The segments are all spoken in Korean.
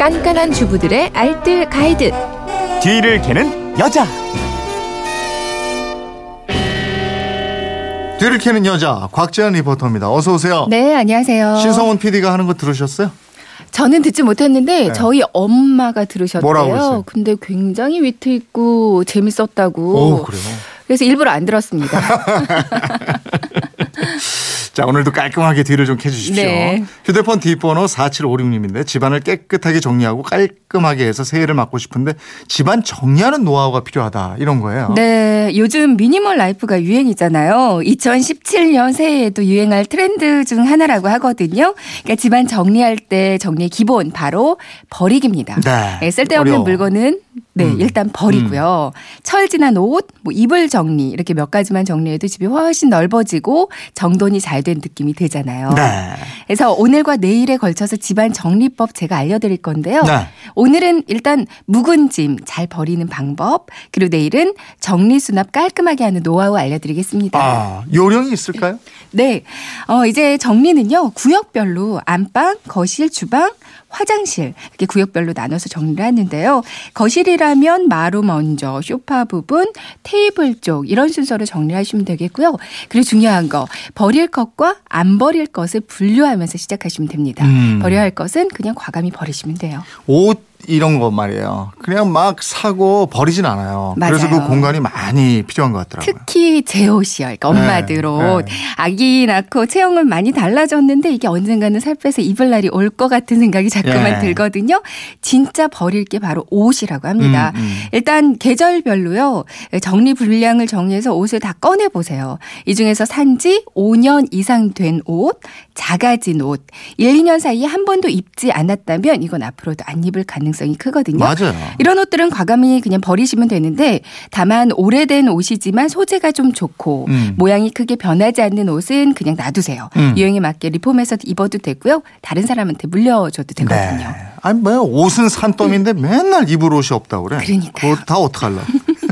깐깐한 주부들의 알뜰 가이드. 뒤를 캐는 여자. 뒤를 캐는 여자 곽지연 리포터입니다. 어서 오세요. 네, 안녕하세요. 신성원 PD가 하는 거 들으셨어요? 저는 듣지 못했는데 네. 저희 엄마가 들으셨대요. 근데 굉장히 위트 있고 재밌었다고. 오 그래요. 그래서 일부러 안 들었습니다. 자 오늘도 깔끔하게 뒤를 좀 캐주십시오. 네. 휴대폰 뒷번호 4756님인데 집안을 깨끗하게 정리하고 깔끔하게 해서 새해를 맞고 싶은데 집안 정리하는 노하우가 필요하다 이런 거예요. 네, 요즘 미니멀 라이프가 유행이잖아요. 2017년 새해에도 유행할 트렌드 중 하나라고 하거든요. 그러니까 집안 정리할 때 정리의 기본 바로 버리기입니다. 네. 네, 쓸데없는 어려워. 물건은 네, 음. 일단 버리고요. 철지난 옷, 뭐 이불 정리 이렇게 몇 가지만 정리해도 집이 훨씬 넓어지고 정돈이 잘 된 느낌이 들잖아요. 네. 그래서 오늘과 내일에 걸쳐서 집안 정리법 제가 알려드릴 건데요. 네. 오늘은 일단 묵은 짐 잘 버리는 방법, 그리고 내일은 정리 수납 깔끔하게 하는 노하우 알려드리겠습니다. 아 요령이 있을까요? 네, 어, 이제 정리는요 구역별로 안방, 거실, 주방. 화장실 이렇게 구역별로 나눠서 정리를 하는데요. 거실이라면 마루 먼저, 소파 부분, 테이블 쪽 이런 순서로 정리하시면 되겠고요. 그리고 중요한 거 버릴 것과 안 버릴 것을 분류하면서 시작하시면 됩니다. 음. 버려야 할 것은 그냥 과감히 버리시면 돼요. 옷 이런 거 말이에요. 그냥 막 사고 버리진 않아요. 그래서 그 맞아요. 공간이 많이 필요한 것 같더라고요. 특히 제 옷이요. 그러니까 엄마들 네, 옷. 네. 아기 낳고 체형은 많이 달라졌는데 이게 언젠가는 살 빼서 입을 날이 올 것 같은 생각이 자꾸만 예. 들거든요. 진짜 버릴 게 바로 옷이라고 합니다. 음, 음. 일단 계절별로요. 정리 분량을 정리해서 옷을 다 꺼내 보세요. 이 중에서 산지 5년 이상 된 옷, 작아진 옷, 1, 2년 사이에 한 번도 입지 않았다면 이건 앞으로도 안 입을 가능성이 크거든요. 맞아요. 이런 옷들은 과감히 그냥 버리시면 되는데 다만 오래된 옷이지만 소재가 좀 좋고 음. 모양이 크게 변하지 않는 옷은 그냥 놔두세요. 음. 유행에 맞게 리폼해서 입어도 되고요. 다른 사람한테 물려줘도 되거든요. 네. 아니 뭐 옷은 산더미인데 맨날 입을 옷이 없다고 그래. 그러니까요. 그거 다 어떡할라.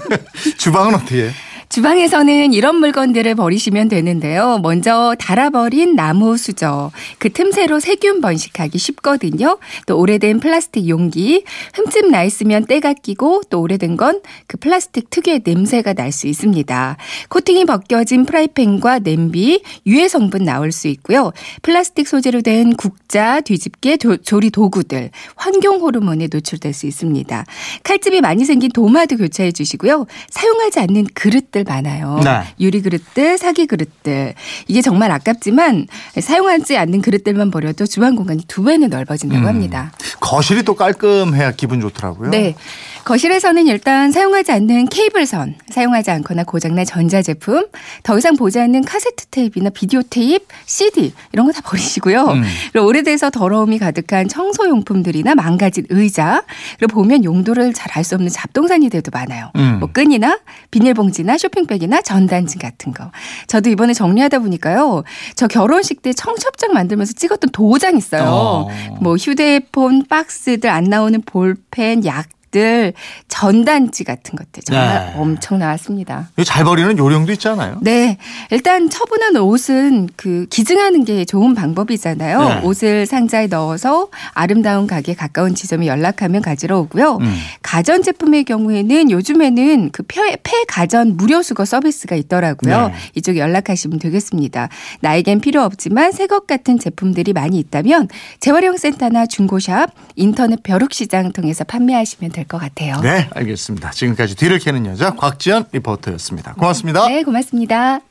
주방은 어떻게 해? 주방에서는 이런 물건들을 버리시면 되는데요. 먼저 닳아버린 나무 수저. 그 틈새로 세균 번식하기 쉽거든요. 또 오래된 플라스틱 용기. 흠집 나 있으면 때가 끼고 또 오래된 건 그 플라스틱 특유의 냄새가 날 수 있습니다. 코팅이 벗겨진 프라이팬과 냄비, 유해 성분 나올 수 있고요. 플라스틱 소재로 된 국자, 뒤집개, 조, 조리 도구들, 환경 호르몬에 노출될 수 있습니다. 칼집이 많이 생긴 도마도 교체해 주시고요. 사용하지 않는 그릇들 많아요. 네. 유리 그릇들, 사기 그릇들. 이게 정말 아깝지만 사용하지 않는 그릇들만 버려도 주방 공간이 두 배는 넓어진다고 음. 합니다. 거실이 또 깔끔해야 기분 좋더라고요. 네. 거실에서는 일단 사용하지 않는 케이블선, 사용하지 않거나 고장난 전자제품, 더 이상 보지 않는 카세트 테이프나 비디오 테이프, CD 이런 거 다 버리시고요. 음. 그리고 오래돼서 더러움이 가득한 청소용품들이나 망가진 의자, 그리고 보면 용도를 잘 알 수 없는 잡동사니 들도 많아요. 음. 뭐 끈이나 비닐봉지나 쇼핑백이나 전단지 같은 거. 저도 이번에 정리하다 보니까요. 저 결혼식 때 청첩장 만들면서 찍었던 도장 있어요. 어. 뭐 휴대폰 박스들 안 나오는 볼펜, 약 들, 전단지 같은 것들 정말 네. 엄청 나왔습니다. 잘 버리는 요령도 있잖아요. 네. 일단 처분한 옷은 그 기증하는 게 좋은 방법이잖아요. 네. 옷을 상자에 넣어서 아름다운 가게 가까운 지점에 연락하면 가지러 오고요. 음. 가전 제품의 경우에는 요즘에는 그 폐, 폐 가전 무료 수거 서비스가 있더라고요. 네. 이쪽에 연락하시면 되겠습니다. 나에겐 필요 없지만 새 것 같은 제품들이 많이 있다면 재활용 센터나 중고샵, 인터넷 벼룩시장 통해서 판매하시면 될 것 같아요. 네, 알겠습니다. 지금까지 뒤를 캐는 여자 곽지연 리포터였습니다. 고맙습니다. 네, 고맙습니다.